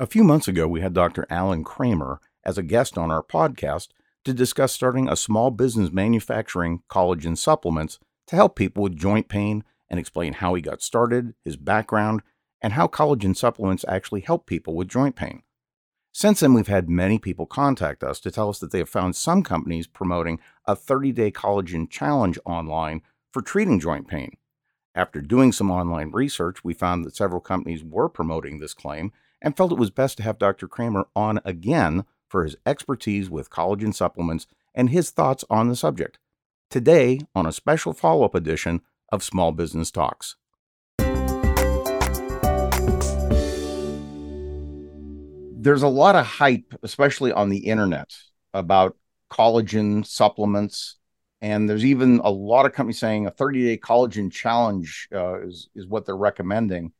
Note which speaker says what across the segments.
Speaker 1: A few months ago, we had Dr. Allen Kramer as a guest on our podcast to discuss starting a small business manufacturing collagen supplements to help people with joint pain and explain how he got started, his background, and how collagen supplements actually help people with joint pain. Since then, we've had many people contact us to tell us that they have found some companies promoting a 30 day collagen challenge online for treating joint pain. After doing some online research, we found that several companies were promoting this claim and felt it was best to have Dr. Kramer on again for his expertise with collagen supplements and his thoughts on the subject. Today, on a special follow up edition of Small Business Talks. There's a lot of hype, especially on the internet, about collagen supplements. And there's even a lot of companies saying a 30 day collagen challenge uh, is, is what they're recommending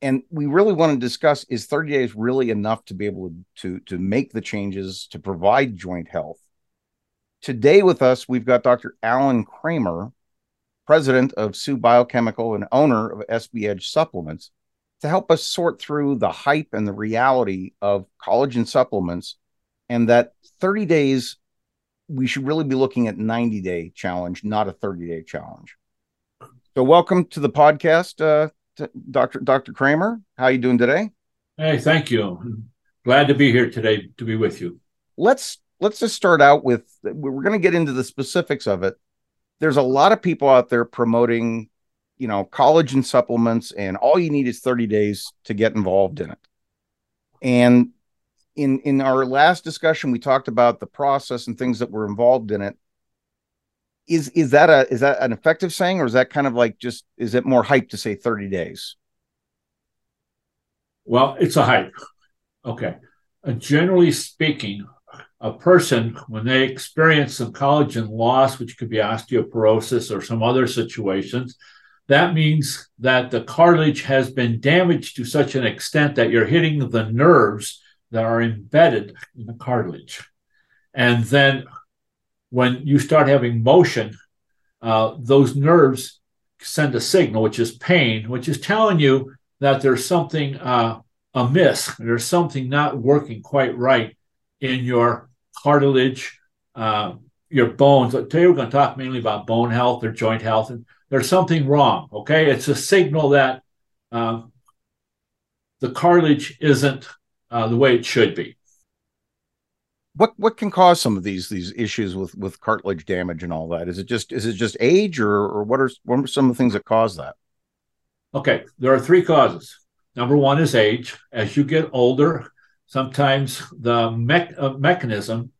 Speaker 1: and we really want to discuss is 30 days really enough to be able to to make the changes to provide joint health? Today with us we've got dr allen kramer president of Sue biochemical and owner of sb edge supplements to help us sort through the hype and the reality of collagen supplements and that 30 days we should really be looking at 90 day challenge not a 30 day challenge. So welcome to the podcast uh, Dr. Dr. Kramer. How are you doing today?
Speaker 2: Hey, thank you. Glad to be here today to be with you.
Speaker 1: Let's let's just start out with we're going to get into the specifics of it. There's a lot of people out there promoting, you know, collagen supplements and all you need is 30 days to get involved in it. And in in our last discussion we talked about the process and things that were involved in it is is that a is that an effective saying or is that kind of like just is it more hype to say 30 days?
Speaker 2: Well it's a hype. Okay. Uh, generally speaking a person when they experience some collagen loss which could be osteoporosis or some other situations that means that the cartilage has been damaged to such an extent that you're hitting the nerves that are embedded in the cartilage. And then when you start having motion, uh, those nerves send a signal, which is pain, which is telling you that there's something uh, amiss, there's something not working quite right in your cartilage, uh, your bones. Today we're going to talk mainly about bone health or joint health, and there's something wrong. Okay, it's a signal that uh, the cartilage isn't uh, the way it should be
Speaker 1: what what can cause some of these these issues with with cartilage damage and all that? Is it just is it just age or or what are what are some of the things that cause that?
Speaker 2: Okay, there are three causes. Number one is age. As you get older, sometimes the me- uh, mechanism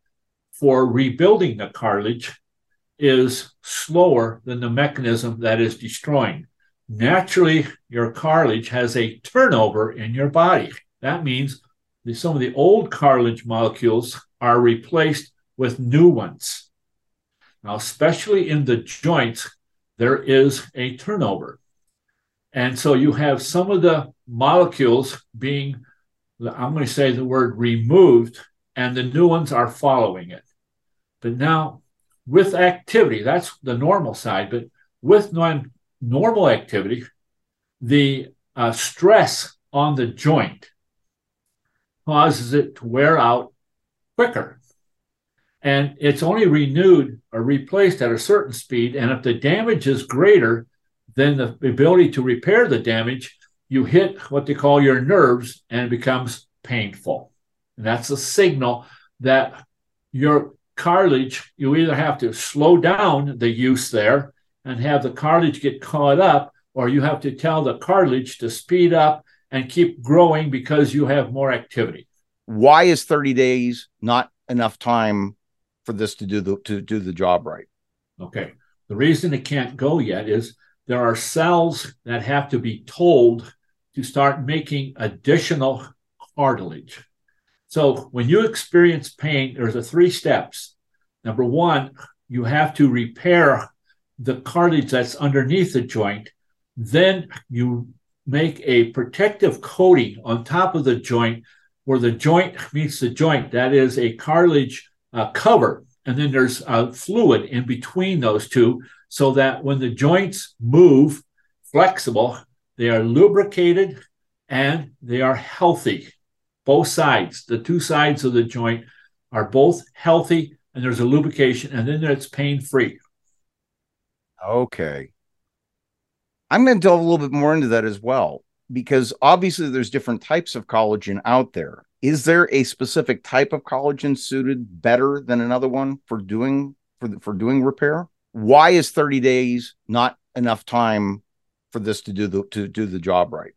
Speaker 2: for rebuilding the cartilage is slower than the mechanism that is destroying. Naturally, your cartilage has a turnover in your body. That means some of the old cartilage molecules are replaced with new ones. Now, especially in the joints, there is a turnover. And so you have some of the molecules being, I'm going to say the word removed, and the new ones are following it. But now, with activity, that's the normal side, but with non normal activity, the uh, stress on the joint causes it to wear out quicker. And it's only renewed or replaced at a certain speed. And if the damage is greater than the ability to repair the damage, you hit what they call your nerves and it becomes painful. And that's a signal that your cartilage, you either have to slow down the use there and have the cartilage get caught up, or you have to tell the cartilage to speed up and keep growing because you have more activity
Speaker 1: why is 30 days not enough time for this to do the to do the job right?
Speaker 2: Okay. The reason it can't go yet is there are cells that have to be told to start making additional cartilage. So when you experience pain there's a three steps. Number one you have to repair the cartilage that's underneath the joint. Then you make a protective coating on top of the joint where the joint meets the joint, that is a cartilage uh, cover. And then there's a fluid in between those two so that when the joints move flexible, they are lubricated and they are healthy. both sides, the two sides of the joint are both healthy and there's a lubrication and then it's pain free.
Speaker 1: Okay. I'm going to delve a little bit more into that as well because obviously there's different types of collagen out there. Is there a specific type of collagen suited better than another one for doing for for doing repair? Why is 30 days not enough time for this to do the to do the job right?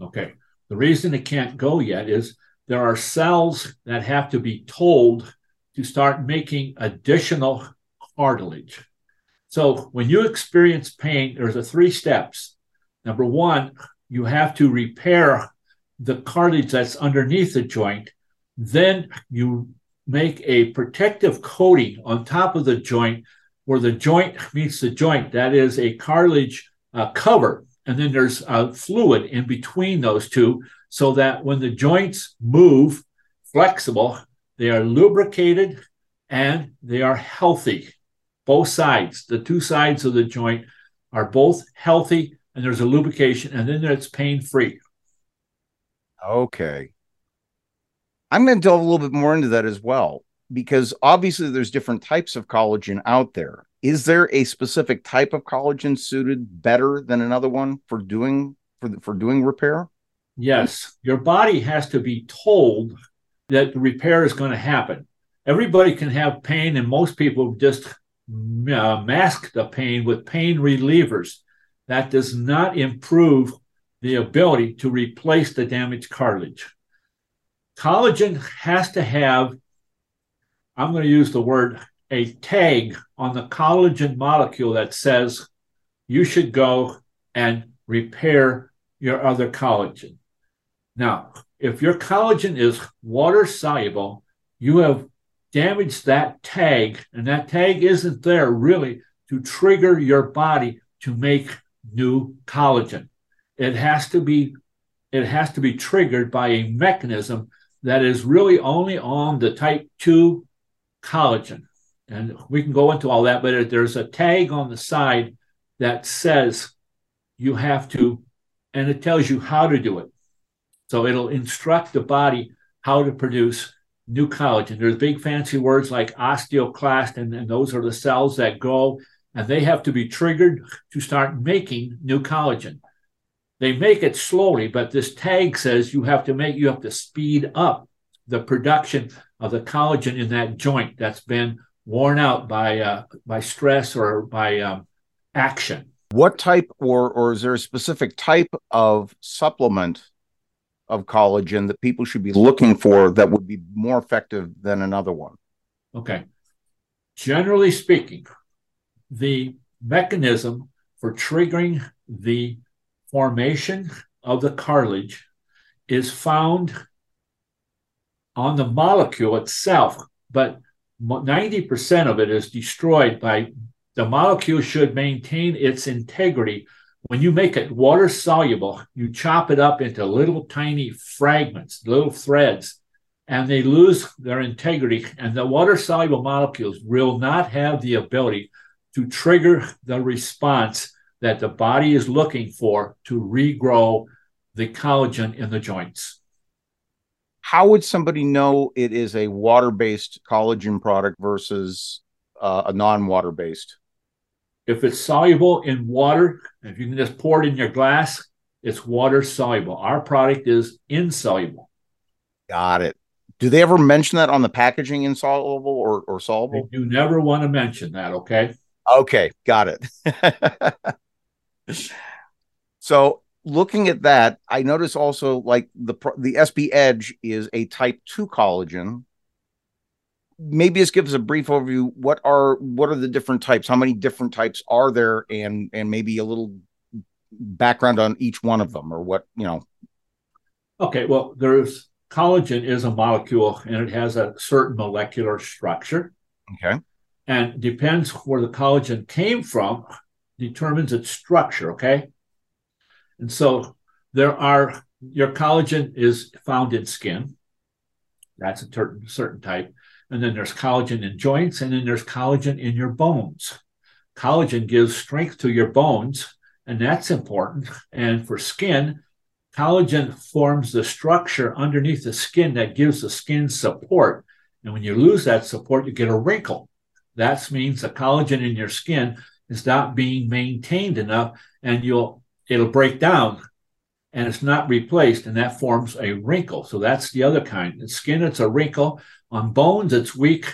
Speaker 2: Okay. The reason it can't go yet is there are cells that have to be told to start making additional cartilage. So when you experience pain, there's a three steps. Number one, you have to repair the cartilage that's underneath the joint. Then you make a protective coating on top of the joint where the joint meets the joint. That is a cartilage uh, cover. And then there's a fluid in between those two so that when the joints move flexible, they are lubricated and they are healthy. Both sides, the two sides of the joint are both healthy and there's a lubrication and then it's pain free.
Speaker 1: Okay. I'm going to delve a little bit more into that as well because obviously there's different types of collagen out there. Is there a specific type of collagen suited better than another one for doing for for doing repair?
Speaker 2: Yes, your body has to be told that the repair is going to happen. Everybody can have pain, and most people just uh, mask the pain with pain relievers. That does not improve the ability to replace the damaged cartilage. Collagen has to have, I'm going to use the word, a tag on the collagen molecule that says you should go and repair your other collagen. Now, if your collagen is water soluble, you have damaged that tag, and that tag isn't there really to trigger your body to make new collagen. It has to be it has to be triggered by a mechanism that is really only on the type 2 collagen. And we can go into all that, but there's a tag on the side that says you have to, and it tells you how to do it. So it'll instruct the body how to produce new collagen. There's big fancy words like osteoclast, and, and those are the cells that grow, and they have to be triggered to start making new collagen. They make it slowly, but this tag says you have to make you have to speed up the production of the collagen in that joint that's been worn out by uh, by stress or by um, action.
Speaker 1: What type, or or is there a specific type of supplement of collagen that people should be looking for that would be more effective than another one?
Speaker 2: Okay. Generally speaking, the mechanism for triggering the formation of the cartilage is found on the molecule itself, but 90% of it is destroyed by the molecule should maintain its integrity. When you make it water soluble, you chop it up into little tiny fragments, little threads, and they lose their integrity. And the water soluble molecules will not have the ability to trigger the response that the body is looking for to regrow the collagen in the joints
Speaker 1: how would somebody know it is a water-based collagen product versus uh, a non-water based?
Speaker 2: If it's soluble in water, if you can just pour it in your glass, it's water soluble. Our product is insoluble.
Speaker 1: Got it. Do they ever mention that on the packaging, insoluble or, or soluble?
Speaker 2: You never want to mention that, okay?
Speaker 1: Okay, got it. so looking at that, I notice also like the the SB Edge is a type 2 collagen. Maybe just give us a brief overview. What are what are the different types? How many different types are there and and maybe a little background on each one of them or what, you know.
Speaker 2: Okay, well, there's collagen is a molecule and it has a certain molecular structure.
Speaker 1: Okay.
Speaker 2: And depends where the collagen came from determines its structure, okay? And so there are your collagen is found in skin. That's a ter- certain type. And then there's collagen in joints, and then there's collagen in your bones. Collagen gives strength to your bones, and that's important. And for skin, collagen forms the structure underneath the skin that gives the skin support. And when you lose that support, you get a wrinkle. That means the collagen in your skin is not being maintained enough and you'll it'll break down and it's not replaced and that forms a wrinkle. So that's the other kind. In skin, it's a wrinkle. On bones, it's weak,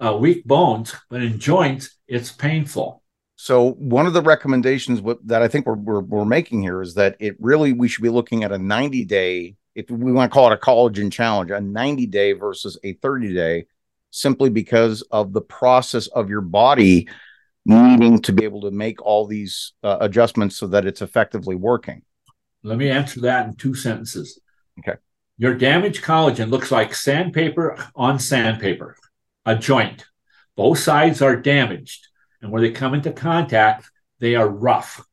Speaker 2: uh, weak bones, but in joints, it's painful.
Speaker 1: So one of the recommendations that I think we're, we're, we're making here is that it really we should be looking at a 90 day, if we want to call it a collagen challenge, a 90 day versus a 30 day, simply because of the process of your body needing to be able to make all these uh, adjustments so that it's effectively working.
Speaker 2: Let me answer that in two sentences.
Speaker 1: Okay.
Speaker 2: Your damaged collagen looks like sandpaper on sandpaper, a joint. Both sides are damaged. And where they come into contact, they are rough.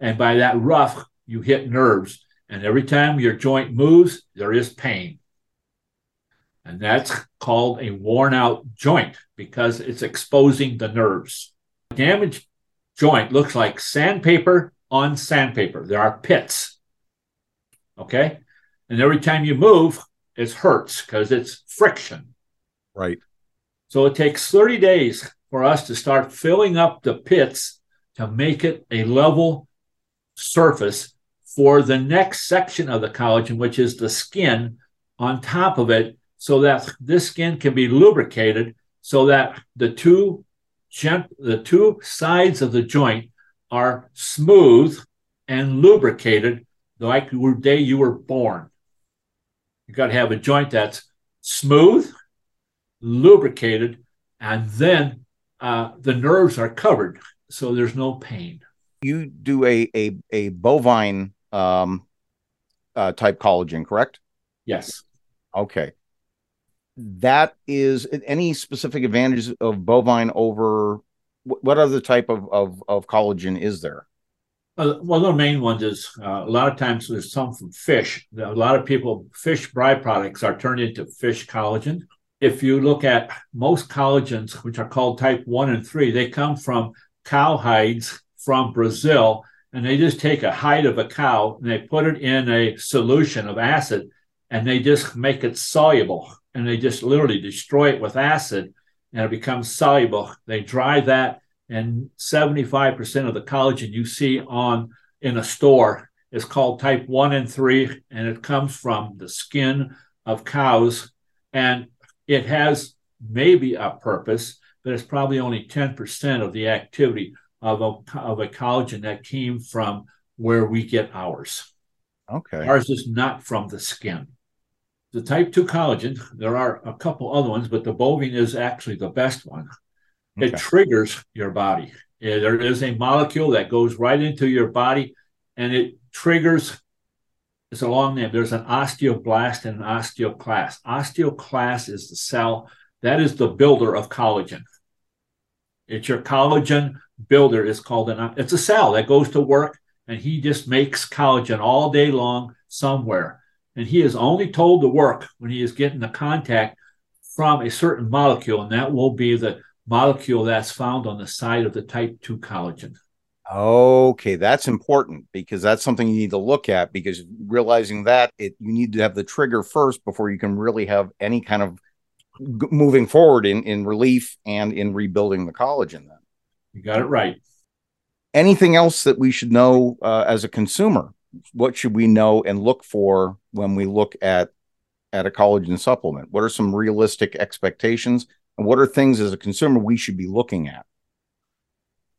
Speaker 2: And by that rough, you hit nerves. And every time your joint moves, there is pain. And that's called a worn out joint because it's exposing the nerves. Damaged joint looks like sandpaper on sandpaper. There are pits. Okay. And every time you move, it hurts because it's friction.
Speaker 1: Right.
Speaker 2: So it takes 30 days for us to start filling up the pits to make it a level surface for the next section of the collagen, which is the skin on top of it, so that this skin can be lubricated so that the two gent- the two sides of the joint are smooth and lubricated like the day you were born. You got to have a joint that's smooth, lubricated, and then uh, the nerves are covered, so there's no pain.
Speaker 1: You do a a, a bovine um, uh, type collagen, correct?
Speaker 2: Yes.
Speaker 1: Okay. That is any specific advantages of bovine over what other type of, of, of collagen is there?
Speaker 2: Well, the main ones is uh, a lot of times there's some from fish. A lot of people, fish byproducts are turned into fish collagen. If you look at most collagens, which are called type one and three, they come from cow hides from Brazil. And they just take a hide of a cow and they put it in a solution of acid and they just make it soluble. And they just literally destroy it with acid and it becomes soluble. They dry that, and 75% of the collagen you see on in a store is called type 1 and 3, and it comes from the skin of cows. And it has maybe a purpose, but it's probably only 10% of the activity of a, of a collagen that came from where we get ours.
Speaker 1: Okay.
Speaker 2: Ours is not from the skin the type 2 collagen, there are a couple other ones, but the bovine is actually the best one. Okay. It triggers your body. There is a molecule that goes right into your body and it triggers. It's a long name. There's an osteoblast and an osteoclast. Osteoclast is the cell that is the builder of collagen. It's your collagen builder. It's called an. It's a cell that goes to work and he just makes collagen all day long somewhere and he is only told to work when he is getting the contact from a certain molecule, and that will be the molecule that's found on the side of the type 2 collagen.
Speaker 1: Okay, that's important because that's something you need to look at because realizing that it you need to have the trigger first before you can really have any kind of g- moving forward in in relief and in rebuilding the collagen then.
Speaker 2: You got it right.
Speaker 1: Anything else that we should know uh, as a consumer what should we know and look for when we look at at a collagen supplement? What are some realistic expectations, and what are things as a consumer we should be looking at?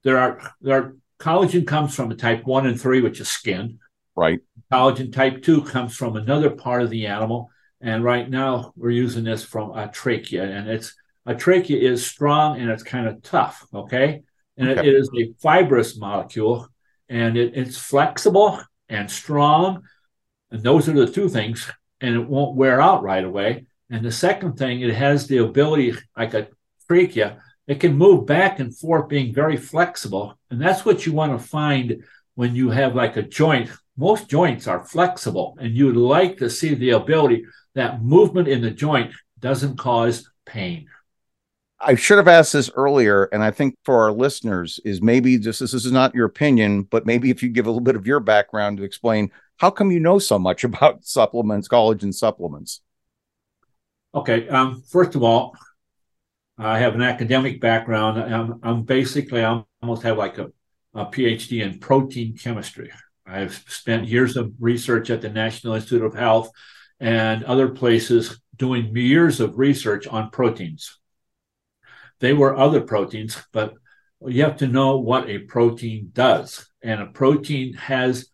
Speaker 2: There are there are collagen comes from a type one and three, which is skin.
Speaker 1: Right.
Speaker 2: Collagen type two comes from another part of the animal, and right now we're using this from a trachea, and it's a trachea is strong and it's kind of tough. Okay, and okay. It, it is a fibrous molecule, and it, it's flexible and strong. And those are the two things, and it won't wear out right away. And the second thing, it has the ability, like a trachea, it can move back and forth, being very flexible. And that's what you want to find when you have like a joint. Most joints are flexible, and you would like to see the ability that movement in the joint doesn't cause pain.
Speaker 1: I should have asked this earlier, and I think for our listeners is maybe just this is not your opinion, but maybe if you give a little bit of your background to explain how come you know so much about supplements, collagen supplements?
Speaker 2: Okay, um, first of all, I have an academic background. I'm, I'm basically I almost have like a, a PhD in protein chemistry. I've spent years of research at the National Institute of Health and other places doing years of research on proteins. They were other proteins, but you have to know what a protein does. And a protein has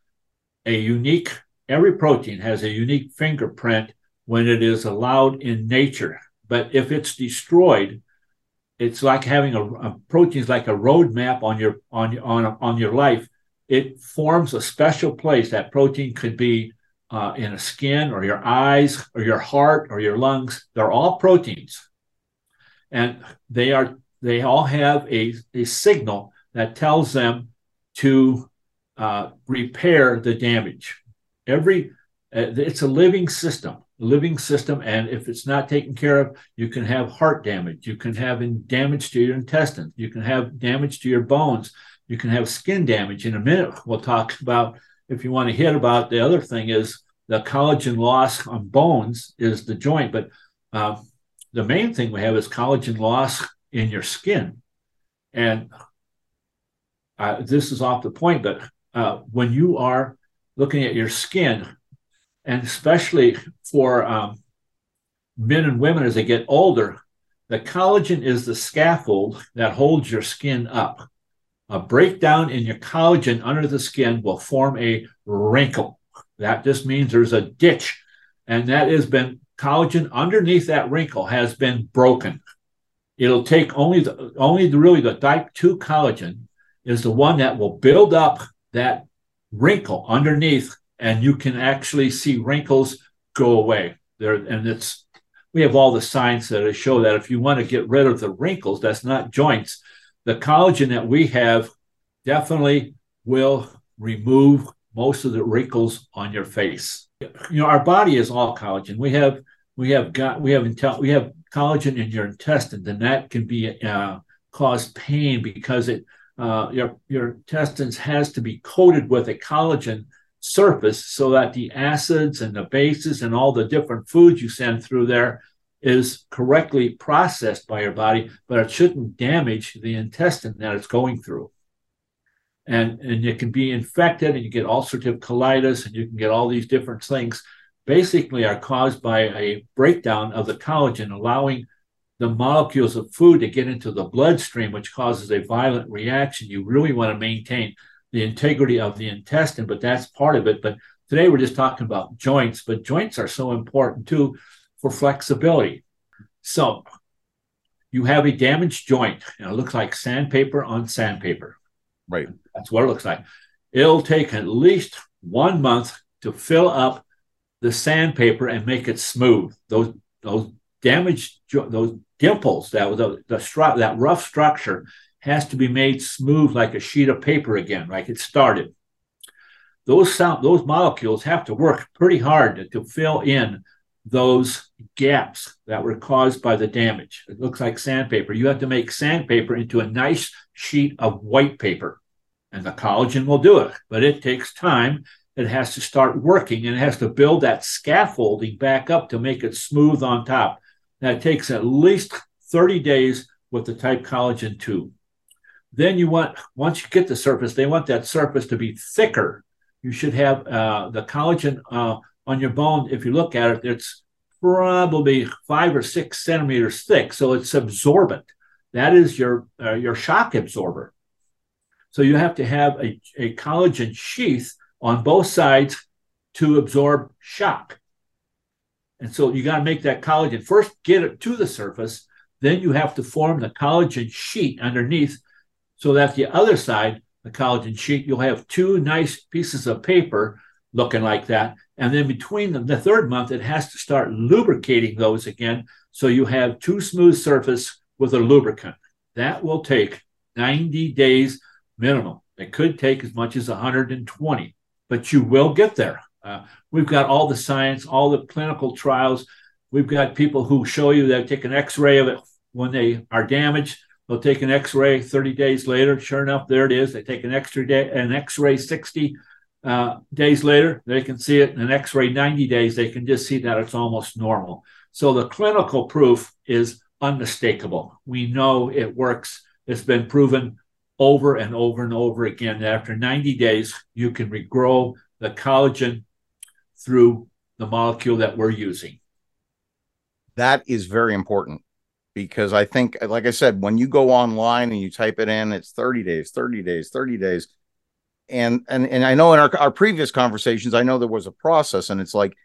Speaker 2: a unique, every protein has a unique fingerprint when it is allowed in nature. But if it's destroyed, it's like having a, a protein is like a roadmap on your on your on on your life. It forms a special place. That protein could be uh, in a skin or your eyes or your heart or your lungs. They're all proteins, and they are they all have a, a signal that tells them to uh, repair the damage. Every uh, it's a living system living system. And if it's not taken care of, you can have heart damage. You can have damage to your intestines. You can have damage to your bones. You can have skin damage. In a minute, we'll talk about if you want to hit about the other thing is the collagen loss on bones is the joint. But uh, the main thing we have is collagen loss in your skin. And uh, this is off the point, but uh, when you are looking at your skin, and especially for um, men and women as they get older, the collagen is the scaffold that holds your skin up. A breakdown in your collagen under the skin will form a wrinkle. That just means there's a ditch, and that has been collagen underneath that wrinkle has been broken. It'll take only the only the, really the type 2 collagen is the one that will build up that wrinkle underneath and you can actually see wrinkles go away there and it's we have all the science that show that if you want to get rid of the wrinkles that's not joints the collagen that we have definitely will remove most of the wrinkles on your face you know our body is all collagen we have we have got we have intel we have collagen in your intestine and that can be uh, cause pain because it uh, your your intestines has to be coated with a collagen surface so that the acids and the bases and all the different foods you send through there is correctly processed by your body, but it shouldn't damage the intestine that it's going through. And, and it can be infected and you get ulcerative colitis and you can get all these different things basically are caused by a breakdown of the collagen, allowing the molecules of food to get into the bloodstream, which causes a violent reaction. You really want to maintain the integrity of the intestine, but that's part of it. But today we're just talking about joints, but joints are so important too for flexibility. So you have a damaged joint, and it looks like sandpaper on sandpaper.
Speaker 1: Right.
Speaker 2: That's what it looks like. It'll take at least one month to fill up the sandpaper and make it smooth. Those those damaged those dimples that was the, the stru- that rough structure has to be made smooth like a sheet of paper again, like it started. Those sound, those molecules have to work pretty hard to, to fill in those gaps that were caused by the damage. It looks like sandpaper. You have to make sandpaper into a nice sheet of white paper, and the collagen will do it. But it takes time. It has to start working and it has to build that scaffolding back up to make it smooth on top. That takes at least 30 days with the type collagen 2. Then you want, once you get the surface, they want that surface to be thicker. You should have uh, the collagen uh, on your bone. If you look at it, it's probably five or six centimeters thick. So it's absorbent. That is your, uh, your shock absorber. So you have to have a, a collagen sheath on both sides to absorb shock. And so you got to make that collagen first get it to the surface. Then you have to form the collagen sheet underneath so that the other side, the collagen sheet, you'll have two nice pieces of paper looking like that. And then between them, the third month, it has to start lubricating those again. So you have two smooth surface with a lubricant. That will take 90 days minimum. It could take as much as 120, but you will get there. Uh, we've got all the science, all the clinical trials. We've got people who show you they take an x ray of it when they are damaged. They'll take an X-ray 30 days later. Sure enough, there it is. They take an extra day, an X-ray 60 uh, days later, they can see it. In an x ray, 90 days, they can just see that it's almost normal. So the clinical proof is unmistakable. We know it works. It's been proven over and over and over again that after 90 days, you can regrow the collagen through the molecule that we're using.
Speaker 1: That is very important because I think, like I said, when you go online and you type it in, it's 30 days, 30 days, 30 days. And and and I know in our, our previous conversations, I know there was a process, and it's like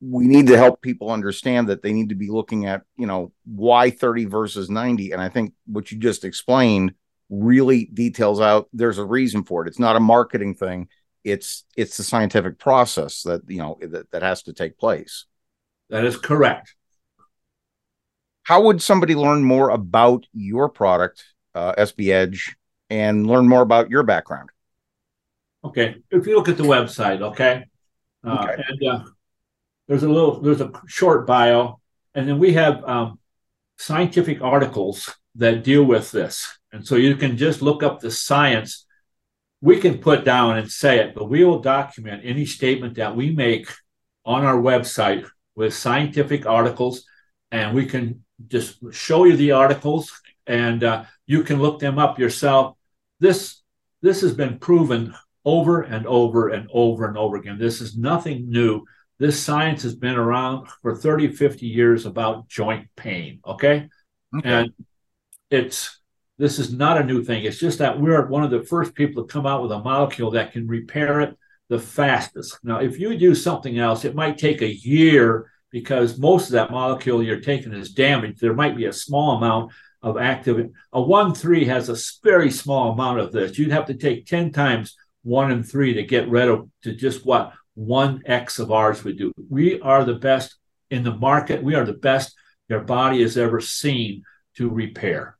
Speaker 1: we need to help people understand that they need to be looking at, you know, why 30 versus 90. And I think what you just explained really details out there's a reason for it. It's not a marketing thing. It's it's the scientific process that you know that, that has to take place.
Speaker 2: That is correct
Speaker 1: how would somebody learn more about your product, uh, SB Edge, and learn more about your background?
Speaker 2: Okay, if you look at the website, okay, uh, okay. and uh, there's a little, there's a short bio, and then we have um, scientific articles that deal with this, and so you can just look up the science. We can put down and say it, but we will document any statement that we make on our website with scientific articles, and we can just show you the articles and uh, you can look them up yourself. This this has been proven over and over and over and over again. This is nothing new. This science has been around for 30, 50 years about joint pain. Okay. okay. And it's this is not a new thing. It's just that we're one of the first people to come out with a molecule that can repair it the fastest. Now, if you do something else, it might take a year because most of that molecule you're taking is damaged. There might be a small amount of active. A 1 3 has a very small amount of this. You'd have to take 10 times 1 and 3 to get rid of to just what 1x of ours would do. We are the best in the market. We are the best your body has ever seen to repair.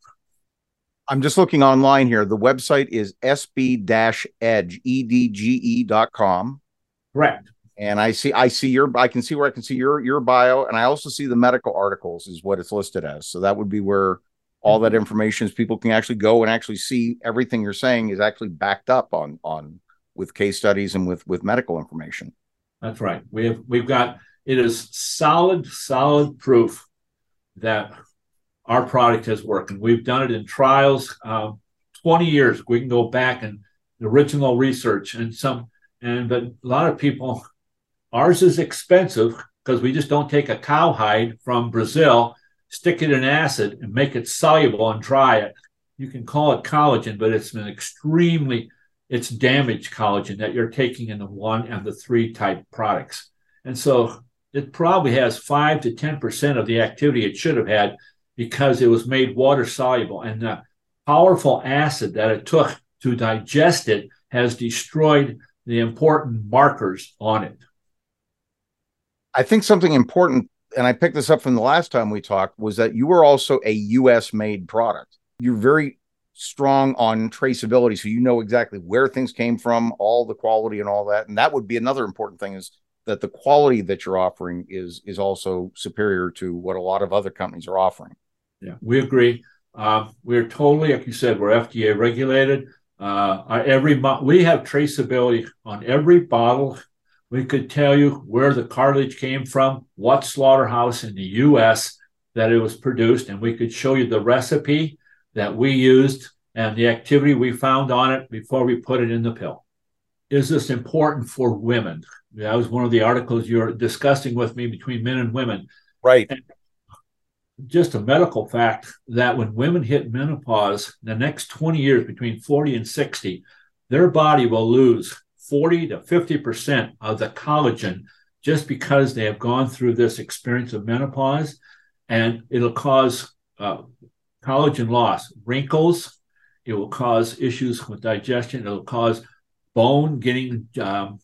Speaker 1: I'm just looking online here. The website is sb-edge, E-D-G-E.com.
Speaker 2: Correct
Speaker 1: and I see I see your I can see where I can see your your bio, and I also see the medical articles is what it's listed as. So that would be where all that mm-hmm. information is. People can actually go and actually see everything you're saying is actually backed up on on with case studies and with with medical information.
Speaker 2: That's right. We have we've got it is solid solid proof that our product has worked, and we've done it in trials. Uh, Twenty years we can go back and the original research and some and but a lot of people Ours is expensive because we just don't take a cowhide from Brazil, stick it in acid, and make it soluble and dry it. You can call it collagen, but it's an extremely it's damaged collagen that you're taking in the one and the three type products. And so it probably has five to 10% of the activity it should have had because it was made water soluble. And the powerful acid that it took to digest it has destroyed the important markers on it.
Speaker 1: I think something important, and I picked this up from the last time we talked, was that you were also a US made product. You're very strong on traceability. So you know exactly where things came from, all the quality and all that. And that would be another important thing is that the quality that you're offering is is also superior to what a lot of other companies are offering.
Speaker 2: Yeah, we agree. Uh, we're totally, like you said, we're FDA regulated. Uh, every we have traceability on every bottle we could tell you where the cartilage came from, what slaughterhouse in the US that it was produced, and we could show you the recipe that we used and the activity we found on it before we put it in the pill. Is this important for women? That was one of the articles you're discussing with me between men and women.
Speaker 1: Right. And
Speaker 2: just a medical fact that when women hit menopause, the next 20 years between 40 and 60, their body will lose 40 to 50% of the collagen just because they have gone through this experience of menopause. And it'll cause uh, collagen loss, wrinkles. It will cause issues with digestion. It'll cause bone getting um,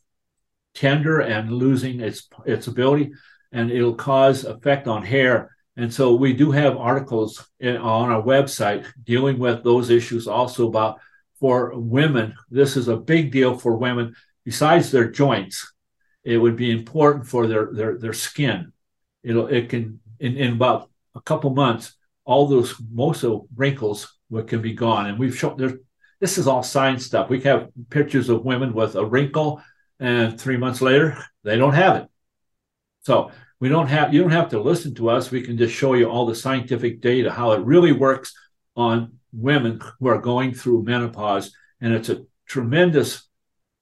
Speaker 2: tender and losing its its ability, and it'll cause effect on hair. And so we do have articles in, on our website dealing with those issues also about for women, this is a big deal for women. Besides their joints, it would be important for their their their skin. It'll it can in, in about a couple months, all those most of wrinkles would can be gone. And we've shown there. This is all science stuff. We have pictures of women with a wrinkle and three months later, they don't have it. So we don't have you don't have to listen to us. We can just show you all the scientific data, how it really works on women who are going through menopause, and it's a tremendous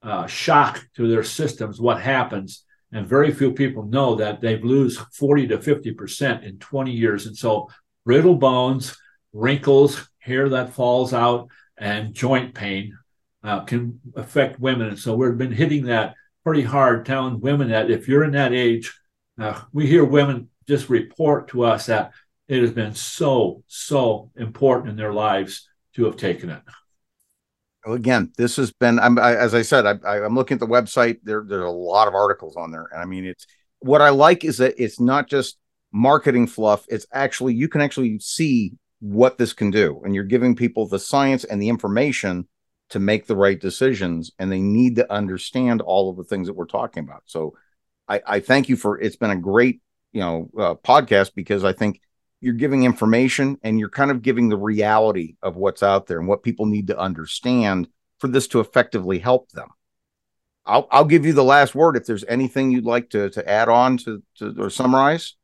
Speaker 2: uh, shock to their systems. What happens, and very few people know that they lose 40 to 50 percent in 20 years, and so brittle bones, wrinkles, hair that falls out, and joint pain uh, can affect women. And so we've been hitting that pretty hard, telling women that if you're in that age uh, we hear women just report to us that it has been so, so important in their lives to have taken it.
Speaker 1: Again, this has been, I'm, I, as I said, I, am looking at the website. There, there's a lot of articles on there. And I mean, it's what I like is that it's not just marketing fluff. It's actually, you can actually see what this can do. And you're giving people the science and the information to make the right decisions. And they need to understand all of the things that we're talking about. So I, I thank you for it's been a great you know uh, podcast because I think you're giving information and you're kind of giving the reality of what's out there and what people need to understand for this to effectively help them. I'll I'll give you the last word if there's anything you'd like to to add on to, to or summarize.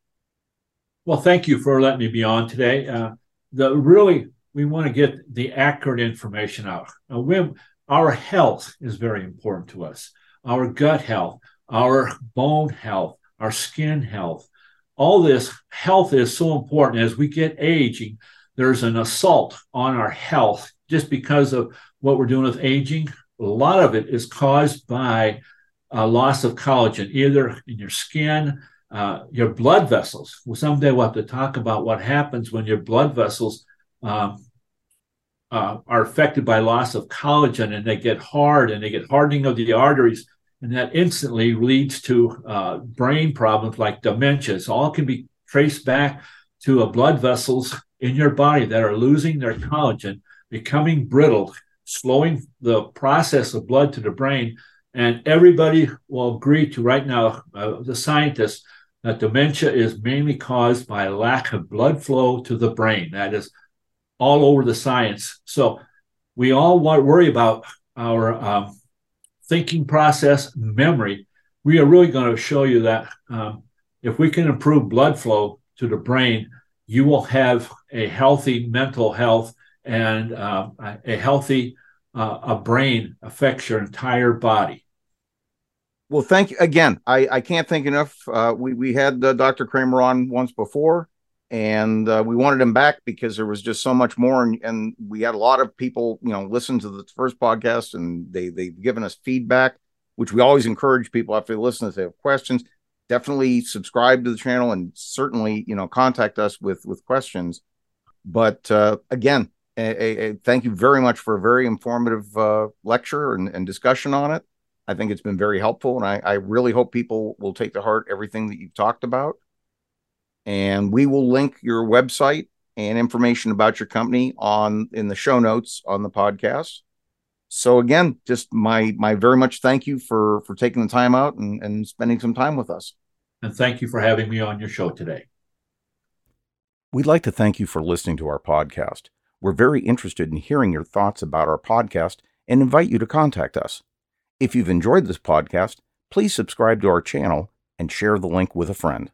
Speaker 2: Well, thank you for letting me be on today. Uh, the really we want to get the accurate information out. Uh, we, our health is very important to us. Our gut health, our bone health, our skin health. All this health is so important as we get aging. There's an assault on our health just because of what we're doing with aging. A lot of it is caused by a loss of collagen, either in your skin, uh, your blood vessels. Well, someday we'll have to talk about what happens when your blood vessels um, uh, are affected by loss of collagen and they get hard and they get hardening of the arteries and that instantly leads to uh, brain problems like dementia. So all can be traced back to blood vessels in your body that are losing their collagen, becoming brittle, slowing the process of blood to the brain. And everybody will agree to right now, uh, the scientists, that dementia is mainly caused by a lack of blood flow to the brain. That is all over the science. So we all worry about our um, thinking process, memory, we are really going to show you that um, if we can improve blood flow to the brain, you will have a healthy mental health and uh, a healthy uh, a brain affects your entire body.
Speaker 1: Well, thank you again. I, I can't thank enough. Uh, we we had uh, Dr. Kramer on once before and uh, we wanted him back because there was just so much more and, and we had a lot of people you know listen to the first podcast and they they've given us feedback which we always encourage people after they listen if they have questions definitely subscribe to the channel and certainly you know contact us with with questions. But uh, again a, a, thank you very much for a very informative uh, lecture and, and, discussion on it. I think it's been very helpful and I, I really hope people will take to heart everything that you've talked about and we will link your website and information about your company on in the show notes on the podcast. So again, just my my very much thank you for for taking the time out and, and spending some time with us.
Speaker 2: And thank you for having me on your show today.
Speaker 1: We'd like to thank you for listening to our podcast. We're very interested in hearing your thoughts about our podcast and invite you to contact us. If you've enjoyed this podcast, please subscribe to our channel and share the link with a friend.